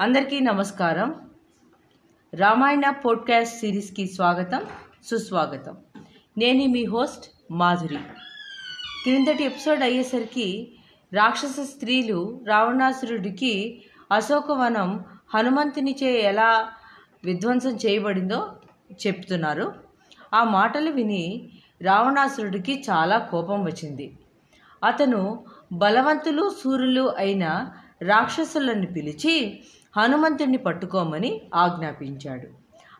అందరికీ నమస్కారం. రామాయణ పోడ్కాస్ట్ సిరీస్కి స్వాగతం సుస్వాగతం. నేను మీ హోస్ట్ మాధురి. క్రిందటి ఎపిసోడ్ అయ్యేసరికి రాక్షస స్త్రీలు రావణాసురుడికి అశోకవనం హనుమంతునిచే ఎలా విధ్వంసం చేయబడిందో చెప్తున్నారు. ఆ మాటలు విని రావణాసురుడికి చాలా కోపం వచ్చింది. అతను బలవంతులు సూర్యులు అయిన రాక్షసులను పిలిచి హనుమంతుడిని పట్టుకోమని ఆజ్ఞాపించాడు.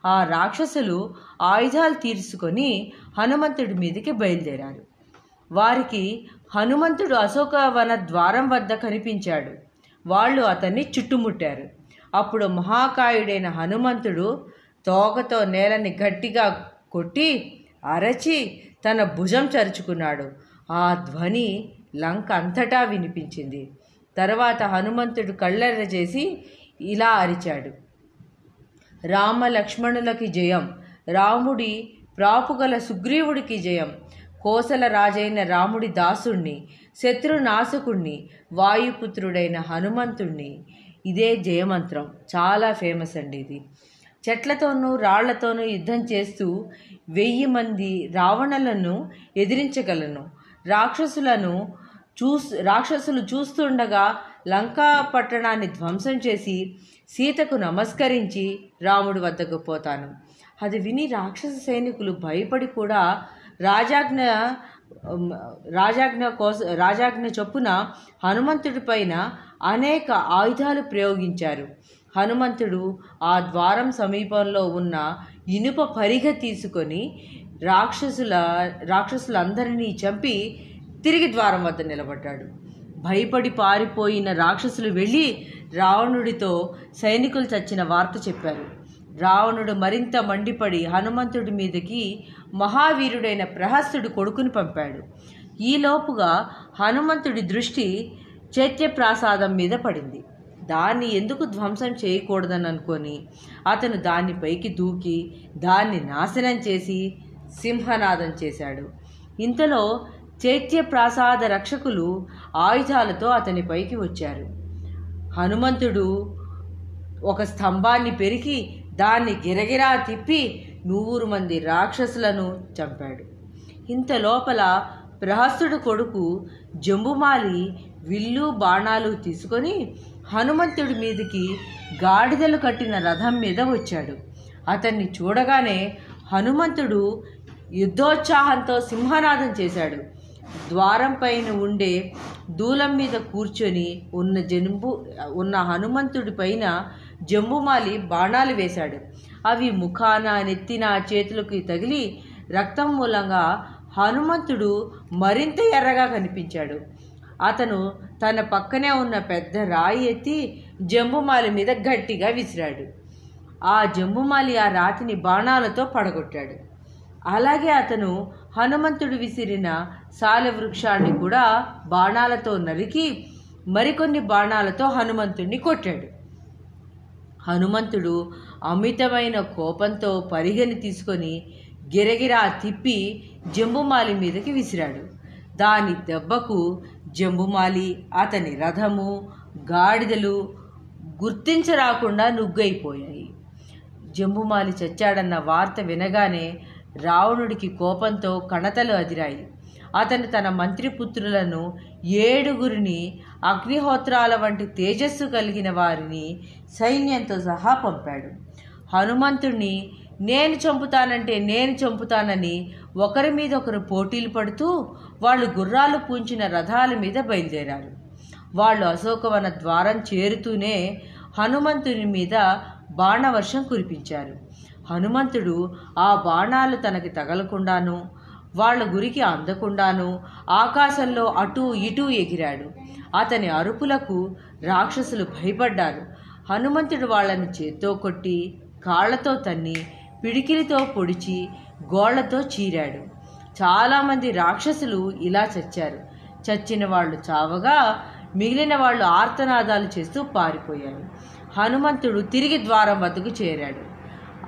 ఆ రాక్షసులు ఆయుధాలు తీర్చుకొని హనుమంతుడి మీదకి బయలుదేరారు. వారికి హనుమంతుడు అశోకవన ద్వారం వద్ద కనిపించాడు. వాళ్ళు అతన్ని చుట్టుముట్టారు. అప్పుడు మహాకాయుడైన హనుమంతుడు తోకతో నేలని గట్టిగా కొట్టి అరచి తన భుజం చరుచుకున్నాడు. ఆ ధ్వని లంక అంతటా వినిపించింది. తర్వాత హనుమంతుడు కళ్ళెర్ర చేసి ఇలా అరిచాడు. రామ లక్ష్మణులకి జయం రాముడి ప్రాపుగల సుగ్రీవుడికి జయం కోసల రాజైన రాముడి దాసుణ్ణి శత్రునాశకుణ్ణి వాయుపుత్రుడైన హనుమంతుణ్ణి. ఇదే జయమంత్రం. చాలా ఫేమస్ అండి ఇది. చెట్లతోనూ రాళ్ళతోనూ యుద్ధం చేస్తూ వెయ్యి మంది రావణులను ఎదిరించగలను. రాక్షసులను చూస్ రాక్షసులు చూస్తుండగా లంకా పట్టణాన్ని ధ్వంసం చేసి సీతకు నమస్కరించి రాముడి వద్దకు పోతాను. అది విని రాక్షస సైనికులు భయపడి కూడా రాజాజ్ఞ రాజాజ్ఞ కోస రాజాజ్ఞ చొప్పున హనుమంతుడి పైన అనేక ఆయుధాలు ప్రయోగించారు. హనుమంతుడు ఆ ద్వారం సమీపంలో ఉన్న ఇనుప పరిగ తీసుకొని రాక్షసుల రాక్షసులందరినీ చంపి తిరిగి ద్వారం వద్ద నిలబడ్డాడు. భయపడి పారిపోయిన రాక్షసులు వెళ్ళి రావణుడితో సైనికులు చచ్చిన వార్త చెప్పారు. రావణుడు మరింత మండిపడి హనుమంతుడి మీదకి మహావీరుడైన ప్రహస్తుడు కొడుకుని పంపాడు. ఈలోపుగా హనుమంతుడి దృష్టి చైత్యప్రాసాదం మీద పడింది. దాన్ని ఎందుకు ధ్వంసం చేయకూడదని అనుకొని అతను దానిపైకి దూకి దాన్ని నాశనం చేసి సింహనాదం చేశాడు. ఇంతలో చైత్యప్రాసాద రక్షకులు ఆయుధాలతో అతని పైకి వచ్చారు. హనుమంతుడు ఒక స్తంభాన్ని పెరికి దాన్ని గిరగిరా తిప్పి నూరు మంది రాక్షసులను చంపాడు. ఇంత లోపల ప్రహస్తుడు కొడుకు జంబుమాలి విల్లు బాణాలు తీసుకొని హనుమంతుడి మీదకి గాడిదలు కట్టిన రథం మీద వచ్చాడు. అతన్ని చూడగానే హనుమంతుడు యుద్ధోత్సాహంతో సింహనాదం చేశాడు. ద్వారం పైన ఉండే దూలం మీద కూర్చొని ఉన్న జంబు ఉన్న హనుమంతుడి పైన జంబుమాలి బాణాలు వేశాడు. అవి ముఖాన నెత్తిన చేతులకు తగిలి రక్తం మూలంగా హనుమంతుడు మరింత ఎర్రగా కనిపించాడు. అతను తన పక్కనే ఉన్న పెద్ద రాయి ఎత్తి జంబుమాలి మీద గట్టిగా విసిరాడు. ఆ జంబుమాలి ఆ రాతిని బాణాలతో పడగొట్టాడు. అలాగే అతను హనుమంతుడు విసిరిన సాలవృక్షాన్ని కూడా బాణాలతో నరికి మరికొన్ని బాణాలతో హనుమంతుడిని కొట్టాడు. హనుమంతుడు అమితమైన కోపంతో పరిగెని తీసుకొని గిరగిరా తిప్పి జంబుమాలి మీదకి విసిరాడు. దాని దెబ్బకు జంబుమాలి అతని రథము గాడిదలు గుర్తించరాకుండా నుగ్గైపోయాయి. జంబుమాలి చచ్చాడన్న వార్త వినగానే రావణుడికి కోపంతో కణతలు అదిరాయి. అతను తన మంత్రిపుత్రులను ఏడుగురిని అగ్నిహోత్రాల వంటి తేజస్సు కలిగిన వారిని సైన్యంతో సహా పంపాడు. హనుమంతుణ్ణి నేను చంపుతానంటే నేను చంపుతానని ఒకరి మీద ఒకరు పోటీలు పడుతూ వాళ్ళు గుర్రాలు పూంచిన రథాల మీద బయలుదేరారు. వాళ్ళు అశోకవన ద్వారం చేరుతూనే హనుమంతుని మీద బాణవర్షం కురిపించారు. హనుమంతుడు ఆ బాణాలు తనకి తగలకుండాను వాళ్ళ గురికి అందకుండాను ఆకాశంలో అటూ ఇటూ ఎగిరాడు. అతని అరుపులకు రాక్షసులు భయపడ్డారు. హనుమంతుడు వాళ్ళని చేత్తో కొట్టి కాళ్ళతో తన్ని పిడికిలితో పొడిచి గోళ్ళతో చీరాడు. చాలామంది రాక్షసులు ఇలా చచ్చారు. చచ్చిన వాళ్ళు చావగా మిగిలిన వాళ్ళు ఆర్తనాదాలు చేస్తూ పారిపోయారు. హనుమంతుడు తిరిగి ద్వారం వద్దకు చేరాడు.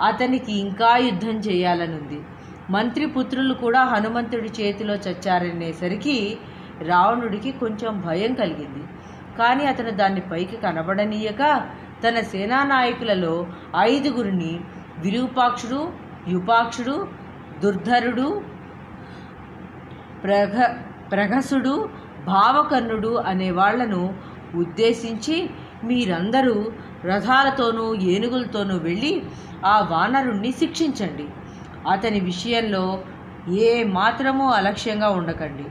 అతనికి ఇంకా యుద్ధం చేయాలనుంది. మంత్రి పుత్రులు కూడా హనుమంతుడి చేతిలో చచ్చారనేసరికి రావణుడికి కొంచెం భయం కలిగింది. కానీ అతను దాన్ని పైకి కనబడనీయక తన సేనానాయకులలో ఐదుగురిని విరూపాక్షుడు యుపాక్షుడు దుర్ధరుడు ప్రఘ ప్రగసుడు భావకర్ణుడు అనే వాళ్ళను ఉద్దేశించి మీరందరూ రథాలతోనూ ఏనుగులతోనూ వెళ్ళి ఆ వానరుణ్ణి శిక్షించండి. అతని విషయంలో ఏ మాత్రమూ అలక్ష్యంగా ఉండకండి.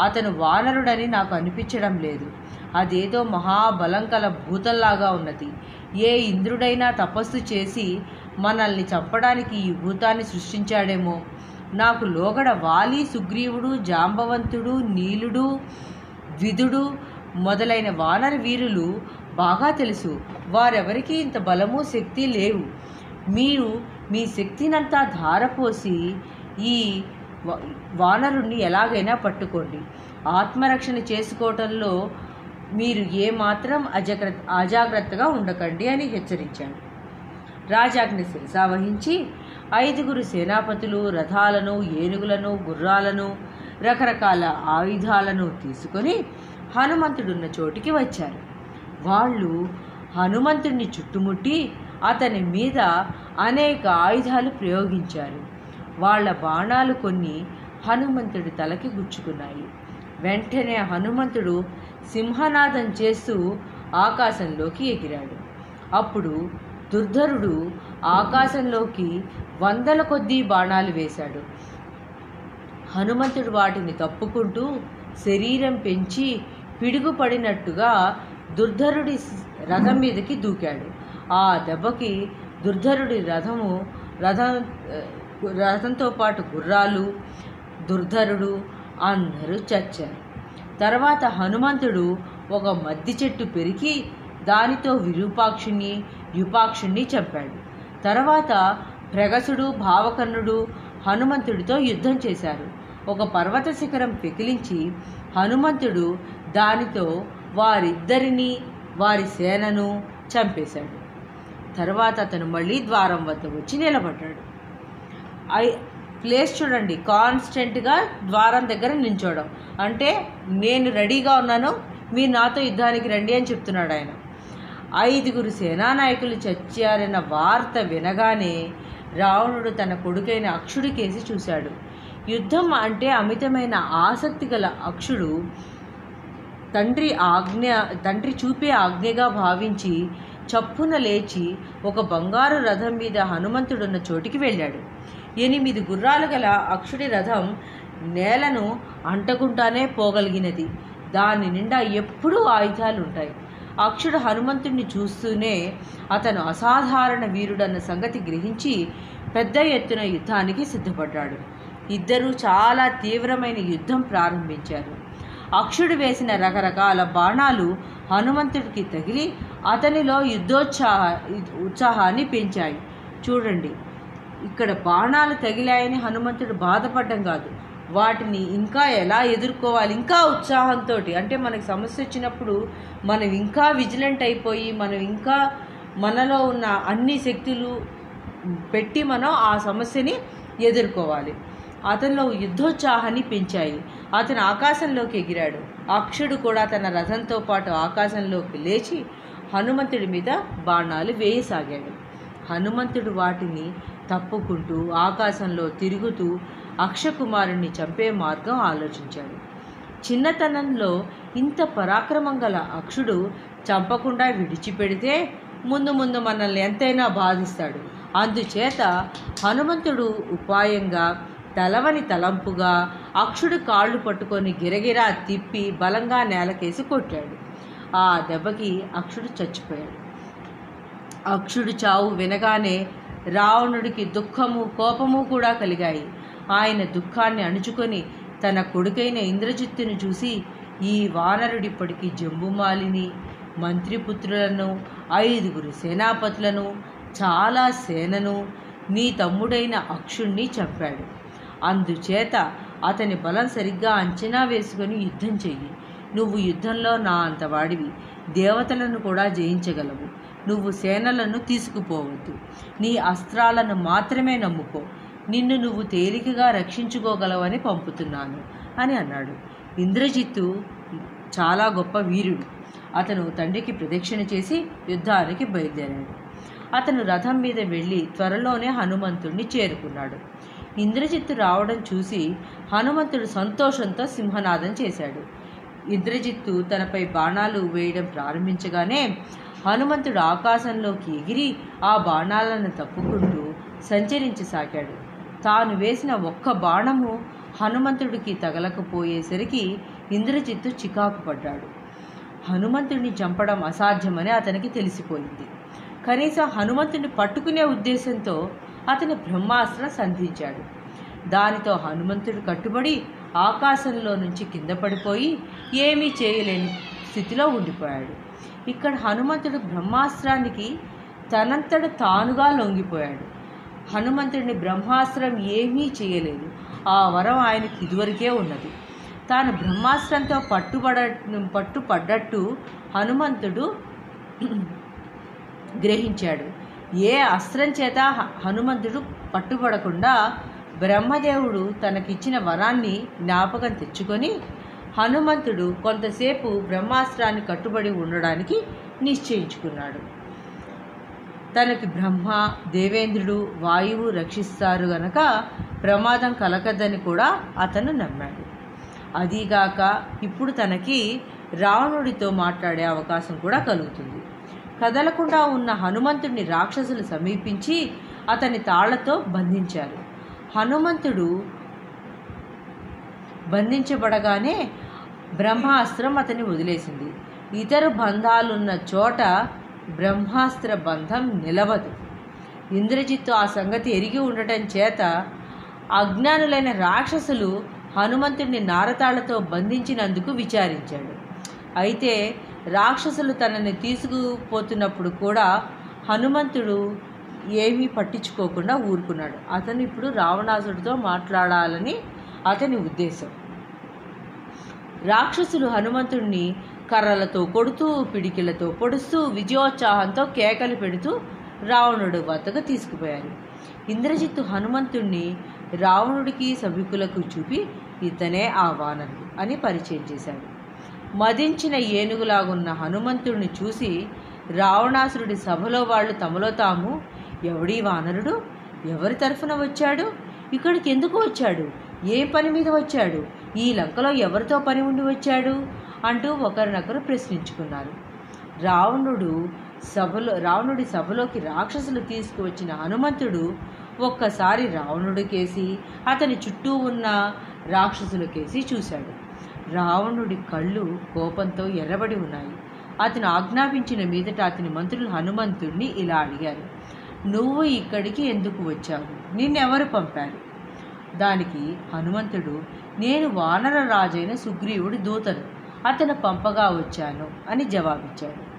అతను వానరుడని నాకు అనిపించడం లేదు. అదేదో మహాబలం కల భూతంలాగా ఉన్నది. ఏ ఇంద్రుడైనా తపస్సు చేసి మనల్ని చంపడానికి ఈ భూతాన్ని సృష్టించాడేమో. నాకు లోగడ వాలి సుగ్రీవుడు జాంబవంతుడు నీలుడు విధుడు మొదలైన వానర వీరులు బాగా తెలుసు. వారెవరికి ఇంత బలము శక్తి లేవు. మీరు మీ శక్తినంతా ధారపోసి ఈ వానరుణ్ణి ఎలాగైనా పట్టుకోండి. ఆత్మరక్షణ చేసుకోవటంలో మీరు ఏమాత్రం అజగ్ర అజాగ్రత్తగా ఉండకండి అని హెచ్చరించాడు. రాజాజ్ఞ శిరసా వహించి ఐదుగురు సేనాపతులు రథాలను ఏనుగులను గుర్రాలను రకరకాల ఆయుధాలను తీసుకొని హనుమంతుడున్న చోటికి వచ్చారు. వాళ్ళు హనుమంతుడిని చుట్టుముట్టి అతని మీద అనేక ఆయుధాలు ప్రయోగించారు. వాళ్ళ బాణాలు కొన్ని హనుమంతుడి తలకి గుచ్చుకున్నాయి. వెంటనే హనుమంతుడు సింహనాదం చేస్తూ ఆకాశంలోకి ఎగిరాడు. అప్పుడు దుర్ధరుడు ఆకాశంలోకి వందల కొద్దీ బాణాలు వేశాడు. హనుమంతుడు వాటిని తప్పుకుంటూ శరీరం పెంచి పిడుగుపడినట్టుగా దుర్ధరుడి రథం మీదకి దూకాడు. ఆ దెబ్బకి దుర్ధరుడి రథము రథం రథంతో పాటు గుర్రాలు దుర్ధరుడు అందరూ చచ్చారు. తర్వాత హనుమంతుడు ఒక మద్ది చెట్టు పెరిగి దానితో విరూపాక్షుణ్ణి యుపాక్షుణ్ణి చంపాడు. తర్వాత ప్రగసుడు భావకర్ణుడు హనుమంతుడితో యుద్ధం చేశారు. ఒక పర్వత శిఖరం పెకిలించి హనుమంతుడు దానితో వారిద్దరిని వారి సేనను చంపేశాడు. తర్వాత అతను మళ్ళీ ద్వారం వద్ద వచ్చి నిలబడ్డాడు. ఐ ప్లేస్ చూడండి. కాన్స్టెంట్గా ద్వారం దగ్గర నించోడం అంటే నేను రెడీగా ఉన్నాను మీరు నాతో యుద్ధానికి రండి అని చెప్తున్నాడు ఆయన. ఐదుగురు సేనానాయకులు చచ్చారన్న వార్త వినగానే రావణుడు తన కొడుకైన అక్షుడికేసి చూశాడు. యుద్ధం అంటే అమితమైన ఆసక్తి గల అక్షుడు తండ్రి ఆజ్ఞ తండ్రి చూపే ఆజ్ఞగా భావించి చప్పున లేచి ఒక బంగారు రథం మీద హనుమంతుడున్న చోటికి వెళ్ళాడు. ఎనిమిది గుర్రాలు గల అక్షుడి రథం నేలను అంటకుండానే పోగలిగినది. దాని నిండా ఎప్పుడూ ఆయుధాలు ఉంటాయి అక్షుడు హనుమంతుడిని చూస్తూనే అతను అసాధారణ వీరుడన్న సంగతి గ్రహించి పెద్ద ఎత్తున యుద్ధానికి సిద్ధపడ్డాడు. ఇద్దరూ చాలా తీవ్రమైన యుద్ధం ప్రారంభించారు. అక్షుడు వేసిన రకరకాల బాణాలు హనుమంతుడికి తగిలి అతనిలో యుద్ధోత్సాహ ఉత్సాహాన్ని పెంచాయి. చూడండి ఇక్కడ బాణాలు తగిలాయని హనుమంతుడు బాధపడడం కాదు. వాటిని ఇంకా ఎలా ఎదుర్కోవాలి? ఇంకా ఉత్సాహంతో అంటే మనకి సమస్య వచ్చినప్పుడు మనం ఇంకా విజిలెంట్ అయిపోయి మనం ఇంకా మనలో ఉన్న అన్ని శక్తులు పెట్టి మనం ఆ సమస్యని ఎదుర్కోవాలి. అతనిలో యుద్ధోత్సాహాన్ని పెంచాయి. అతను ఆకాశంలోకి ఎగిరాడు. అక్షుడు కూడా తన రథంతో పాటు ఆకాశంలోకి లేచి హనుమంతుడి మీద బాణాలు వేయసాగాడు. హనుమంతుడు వాటిని తప్పుకుంటూ ఆకాశంలో తిరుగుతూ అక్షకుమారుణ్ణి చంపే మార్గం ఆలోచించాడు. చిన్నతనంలో ఇంత పరాక్రమం గల అక్షుడు చంపకుండా విడిచిపెడితే ముందు ముందు మనల్ని ఎంతైనా బాధిస్తాడు. అందుచేత హనుమంతుడు ఉపాయంగా తలవని తలంపుగా అక్షుడు కాళ్ళు పట్టుకొని గిరగిరా తిప్పి బలంగా నేలకేసి కొట్టాడు. ఆ దెబ్బకి అక్షుడు చచ్చిపోయాడు. అక్షుడు చావు వినగానే రావణుడికి దుఃఖము కోపము కూడా కలిగాయి. ఆయన దుఃఖాన్ని అణుచుకొని తన కొడుకైన ఇంద్రజిత్తును చూసి ఈ వానరుడిప్పటికీ జంబుమాలిని మంత్రిపుత్రులను ఐదుగురు సేనాపతులను చాలా సేనను నీ తమ్ముడైన అక్షుణ్ణి చంపాడు. అందుచేత అతని బలం సరిగ్గా అంచనా వేసుకొని యుద్ధం చెయ్యి. నువ్వు యుద్ధంలో నా అంతవాడివి. దేవతలను కూడా జయించగలవు. నువ్వు సేనలను తీసుకుపోవద్దు. నీ అస్త్రాలను మాత్రమే నమ్ముకో. నిన్ను నువ్వు తేలికగా రక్షించుకోగలవని పంపుతున్నాను అని అన్నాడు. ఇంద్రజిత్తు చాలా గొప్ప వీరుడు. అతను తండ్రికి ప్రదక్షిణ చేసి యుద్ధానికి బయలుదేరాడు. అతను రథం మీద వెళ్ళి త్వరలోనే హనుమంతుణ్ణి చేరుకున్నాడు. ఇంద్రజిత్తు రావడం చూసి హనుమంతుడు సంతోషంతో సింహనాదం చేశాడు. ఇంద్రజిత్తు తనపై బాణాలు వేయడం ప్రారంభించగానే హనుమంతుడు ఆకాశంలోకి ఎగిరి ఆ బాణాలను తప్పుకుంటూ సంచరించసాగాడు. తాను వేసిన ఒక్క బాణము హనుమంతుడికి తగలకపోయేసరికి ఇంద్రజిత్తు చికాకు పడ్డాడు. హనుమంతుడిని చంపడం అసాధ్యమని అతనికి తెలిసిపోయింది. కనీసం హనుమంతుడిని పట్టుకునే ఉద్దేశంతో అతని బ్రహ్మాస్త్రం సంధించాడు. దానితో హనుమంతుడు కట్టుబడి ఆకాశంలో నుంచి కింద పడిపోయి ఏమీ చేయలేని స్థితిలో ఉండిపోయాడు. ఇక్కడ హనుమంతుడు బ్రహ్మాస్త్రానికి తనంతట తానుగా లొంగిపోయాడు. హనుమంతుడిని బ్రహ్మాస్త్రం ఏమీ చేయలేదు. ఆ వరం ఆయనకి ఇదివరకే ఉన్నది. తాను బ్రహ్మాస్త్రంతో పట్టుబడ పట్టుపడ్డట్టు హనుమంతుడు గ్రహించాడు. ఏ అస్త్రం చేత హ- హనుమంతుడు పట్టుబడకుండా బ్రహ్మదేవుడు తనకిచ్చిన వరాన్ని జ్ఞాపకం తెచ్చుకొని హనుమంతుడు కొంతసేపు బ్రహ్మాస్త్రాన్ని కట్టుబడి ఉండడానికి నిశ్చయించుకున్నాడు. తనకి బ్రహ్మ దేవేంద్రుడు వాయువు రక్షిస్తారు గనక ప్రమాదం కలగదని కూడా అతను నమ్మాడు. అదీగాక ఇప్పుడు తనకి రావణుడితో మాట్లాడే అవకాశం కూడా కలుగుతుంది. కదలకుండా ఉన్న హనుమంతుడిని రాక్షసులు సమీపించి అతని తాళ్ళతో బంధించారు. హనుమంతుడు బంధించబడగానే బ్రహ్మాస్త్రం అతన్ని వదిలేసింది. ఇతర బంధాలున్న చోట బ్రహ్మాస్త్ర బంధం నిలవదు. ఇంద్రజిత్తు ఆ సంగతి ఎరిగి ఉండటం చేత అజ్ఞానులైన రాక్షసులు హనుమంతుడిని నారతాళ్ళతో బంధించినందుకు విచారించాడు. అయితే రాక్షసులు తనని తీసుకుపోతున్నప్పుడు కూడా హనుమంతుడు ఏమీ పట్టించుకోకుండా ఊరుకున్నాడు. అతను ఇప్పుడు రావణాసుడితో మాట్లాడాలని అతని ఉద్దేశం. రాక్షసులు హనుమంతుడిని కర్రలతో కొడుతూ పిడికిలతో పొడుస్తూ విజయోత్సాహంతో కేకలు పెడుతూ రావణుడు వద్దకు తీసుకుపోయారు. ఇంద్రజిత్తు హనుమంతుణ్ణి రావణుడికి సభికులకు చూపి ఇతనే ఆ వానరుడు అని పరిచయం చేశాడు. మదించిన ఏనుగులాగున్న హనుమంతుడిని చూసి రావణాసురుడి సభలో వాళ్ళు తమలో తాము ఎవడీ వానరుడు? ఎవరి తరఫున వచ్చాడు? ఇక్కడికి ఎందుకు వచ్చాడు? ఏ పని మీద వచ్చాడు? ఈ లంకలో ఎవరితో పని ఉండి వచ్చాడు? అంటూ ఒకరినొకరు ప్రశ్నించుకున్నారు. రావణుడు సభలో రావణుడి సభలోకి రాక్షసులు తీసుకువచ్చిన హనుమంతుడు ఒక్కసారి రావణుడికేసి అతని చుట్టూ ఉన్న రాక్షసులకేసి చూశాడు. రావణుడి కళ్ళు కోపంతో ఎర్రబడి ఉన్నాయి. అతను ఆజ్ఞాపించిన మీదట అతని మంత్రులు హనుమంతుడిని ఇలా అడిగారు. నువ్వు ఇక్కడికి ఎందుకు వచ్చావు? నిన్నెవరు పంపారు? దానికి హనుమంతుడు నేను వానర రాజైన సుగ్రీవుడి దూతను. అతను పంపగా వచ్చాను అని జవాబిచ్చాడు.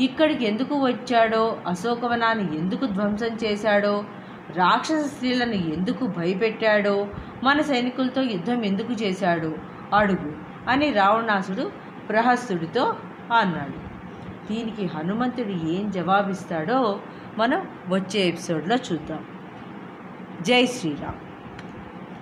ఇక్కడికి ఎందుకు వచ్చాడో? అశోకవనాన్ని ఎందుకు ధ్వంసం చేశాడో? రాక్షస స్త్రీలను ఎందుకు భయపెట్టాడో? మన సైనికులతో యుద్ధం ఎందుకు చేశాడో? అడుగు అని రావణాసుడు ప్రహస్తుడితో అన్నాడు. దీనికి హనుమంతుడు ఏం జవాబిస్తాడో మనం వచ్చే ఎపిసోడ్లో చూద్దాం. జై శ్రీరామ్.